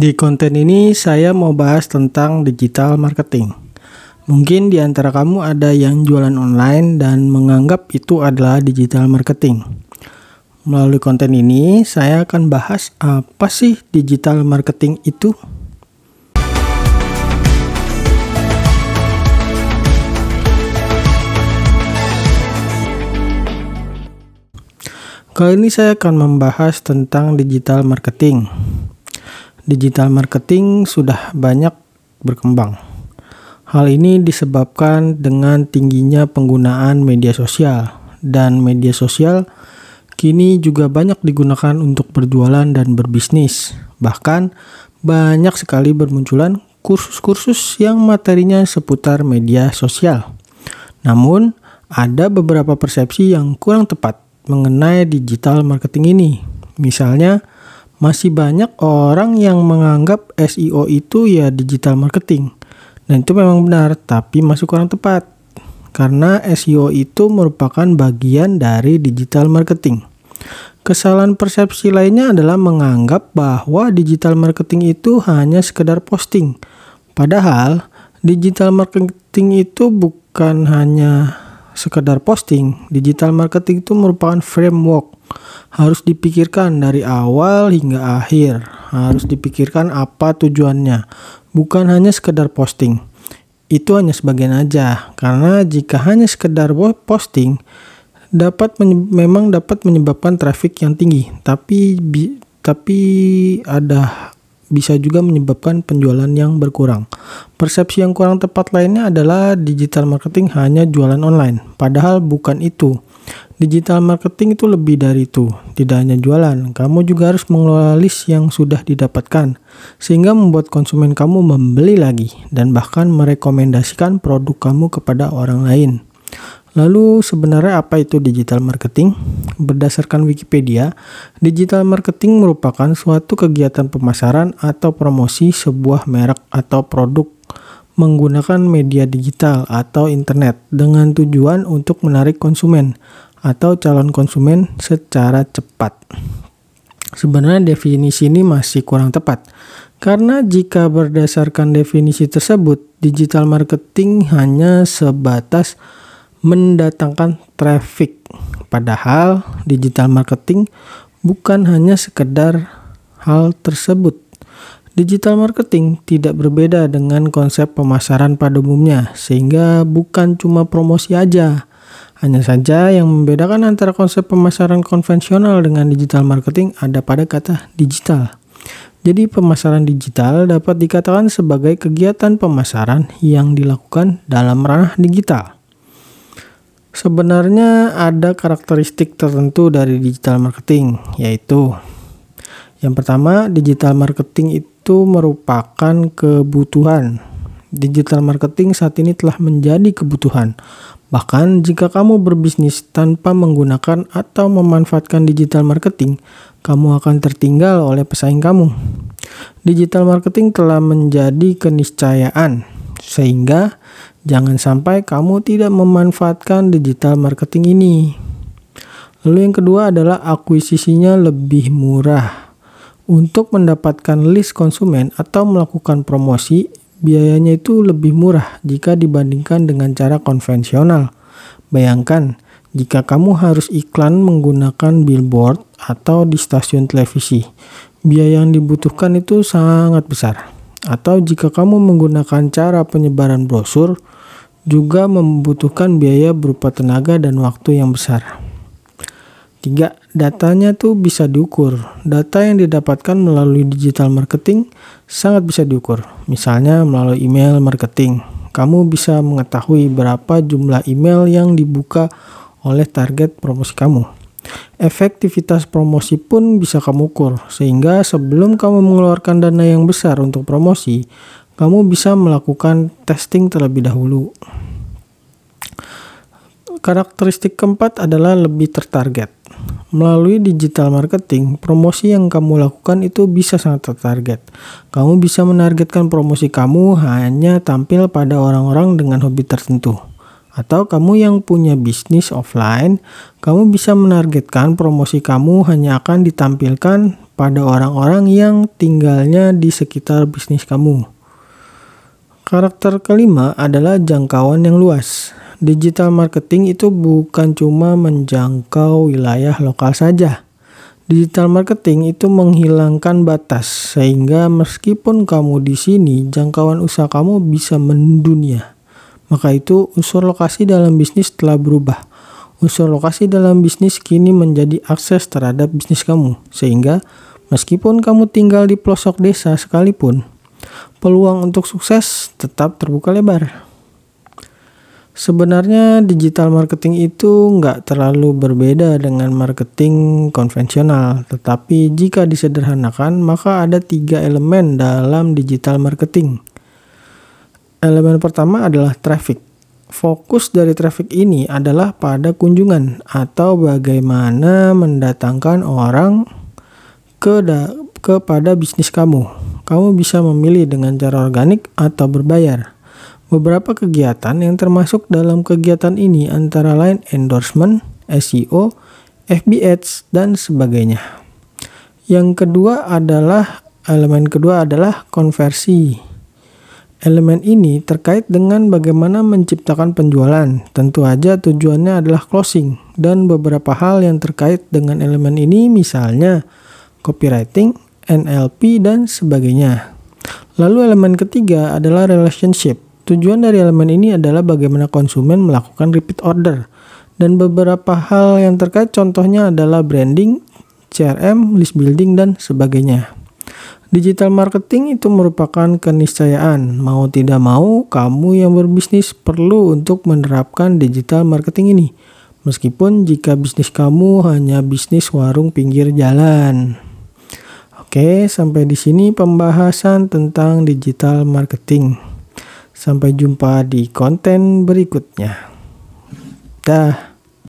Di konten ini saya mau bahas tentang digital marketing. Mungkin di antara kamu ada yang jualan online dan menganggap itu adalah digital marketing. Melalui konten ini saya akan bahas apa sih digital marketing itu. Kali ini saya akan membahas tentang digital marketing digital marketing sudah banyak berkembang. Hal ini disebabkan dengan tingginya penggunaan media sosial, dan media sosial kini juga banyak digunakan untuk berjualan dan berbisnis. Bahkan, banyak sekali bermunculan kursus-kursus yang materinya seputar media sosial. Namun, ada beberapa persepsi yang kurang tepat mengenai digital marketing ini. Misalnya, masih banyak orang yang menganggap SEO itu ya digital marketing. Dan itu memang benar, tapi masih kurang tepat. Karena SEO itu merupakan bagian dari digital marketing. Kesalahan persepsi lainnya adalah menganggap bahwa digital marketing itu hanya sekedar posting. Padahal digital marketing itu bukan hanya sekedar posting. Digital marketing itu merupakan framework harus dipikirkan dari awal hingga akhir. Harus dipikirkan apa tujuannya, bukan hanya sekedar posting. Itu hanya sebagian aja, karena jika hanya sekedar posting, dapat memang dapat menyebabkan traffic yang tinggi, tapi tapi ada bisa juga menyebabkan penjualan yang berkurang. Persepsi yang kurang tepat lainnya adalah digital marketing hanya jualan online, padahal bukan itu. Digital marketing itu lebih dari itu, tidak hanya jualan. Kamu juga harus mengelola list yang sudah didapatkan, sehingga membuat konsumen kamu membeli lagi dan bahkan merekomendasikan produk kamu kepada orang lain. Lalu sebenarnya apa itu digital marketing? Berdasarkan Wikipedia, digital marketing merupakan suatu kegiatan pemasaran atau promosi sebuah merek atau produk menggunakan media digital atau internet dengan tujuan untuk menarik konsumen atau calon konsumen secara cepat. Sebenarnya definisi ini masih kurang tepat karena jika berdasarkan definisi tersebut, digital marketing hanya sebatas mendatangkan traffic. Padahal digital marketing bukan hanya sekedar hal tersebut. Digital marketing tidak berbeda dengan konsep pemasaran pada umumnya, sehingga bukan cuma promosi aja. Hanya saja yang membedakan antara konsep pemasaran konvensional dengan digital marketing ada pada kata digital. Jadi pemasaran digital dapat dikatakan sebagai kegiatan pemasaran yang dilakukan dalam ranah digital. Sebenarnya ada karakteristik tertentu dari digital marketing, yaitu yang pertama, digital marketing itu merupakan kebutuhan. Digital marketing saat ini telah menjadi kebutuhan. Bahkan jika kamu berbisnis tanpa menggunakan atau memanfaatkan digital marketing, kamu akan tertinggal oleh pesaing kamu. Digital marketing telah menjadi keniscayaan, sehingga Jangan sampai kamu tidak memanfaatkan digital marketing ini. Lalu yang kedua adalah akuisisinya lebih murah. Untuk mendapatkan list konsumen atau melakukan promosi, biayanya itu lebih murah jika dibandingkan dengan cara konvensional. Bayangkan, jika kamu harus iklan menggunakan billboard atau di stasiun televisi, biaya yang dibutuhkan itu sangat besar. Atau jika kamu menggunakan cara penyebaran brosur, juga membutuhkan biaya berupa tenaga dan waktu yang besar. Tiga, datanya tuh bisa diukur. Data yang didapatkan melalui digital marketing sangat bisa diukur. Misalnya melalui email marketing. Kamu bisa mengetahui berapa jumlah email yang dibuka oleh target promosi kamu. Efektivitas promosi pun bisa kamu ukur, sehingga sebelum kamu mengeluarkan dana yang besar untuk promosi, kamu bisa melakukan testing terlebih dahulu. Karakteristik keempat adalah lebih tertarget. Melalui digital marketing, promosi yang kamu lakukan itu bisa sangat tertarget. Kamu bisa menargetkan promosi kamu hanya tampil pada orang-orang dengan hobi tertentu. Atau kamu yang punya bisnis offline, kamu bisa menargetkan promosi kamu hanya akan ditampilkan pada orang-orang yang tinggalnya di sekitar bisnis kamu. Karakter kelima adalah jangkauan yang luas. Digital marketing itu bukan cuma menjangkau wilayah lokal saja. Digital marketing itu menghilangkan batas sehingga meskipun kamu di sini, jangkauan usaha kamu bisa mendunia. Maka itu unsur lokasi dalam bisnis telah berubah. Unsur lokasi dalam bisnis kini menjadi akses terhadap bisnis kamu, sehingga meskipun kamu tinggal di pelosok desa sekalipun, peluang untuk sukses tetap terbuka lebar. Sebenarnya digital marketing itu nggak terlalu berbeda dengan marketing konvensional, tetapi jika disederhanakan maka ada tiga elemen dalam digital marketing. Elemen pertama adalah traffic. Fokus dari traffic ini adalah pada kunjungan atau bagaimana mendatangkan orang ke kepada bisnis kamu. Kamu bisa memilih dengan cara organik atau berbayar. Beberapa kegiatan yang termasuk dalam kegiatan ini antara lain endorsement, SEO, FB Ads, dan sebagainya. Yang kedua adalah elemen kedua adalah konversi. Elemen ini terkait dengan bagaimana menciptakan penjualan. Tentu saja tujuannya adalah closing dan beberapa hal yang terkait dengan elemen ini misalnya copywriting, NLP, dan sebagainya. Lalu elemen ketiga adalah relationship. Tujuan dari elemen ini adalah bagaimana konsumen melakukan repeat order. Dan beberapa hal yang terkait contohnya adalah branding, CRM, list building, dan sebagainya. Digital marketing itu merupakan keniscayaan. Mau tidak mau, kamu yang berbisnis perlu untuk menerapkan digital marketing ini. Meskipun jika bisnis kamu hanya bisnis warung pinggir jalan. Oke, sampai di sini pembahasan tentang digital marketing. Sampai jumpa di konten berikutnya. Dah.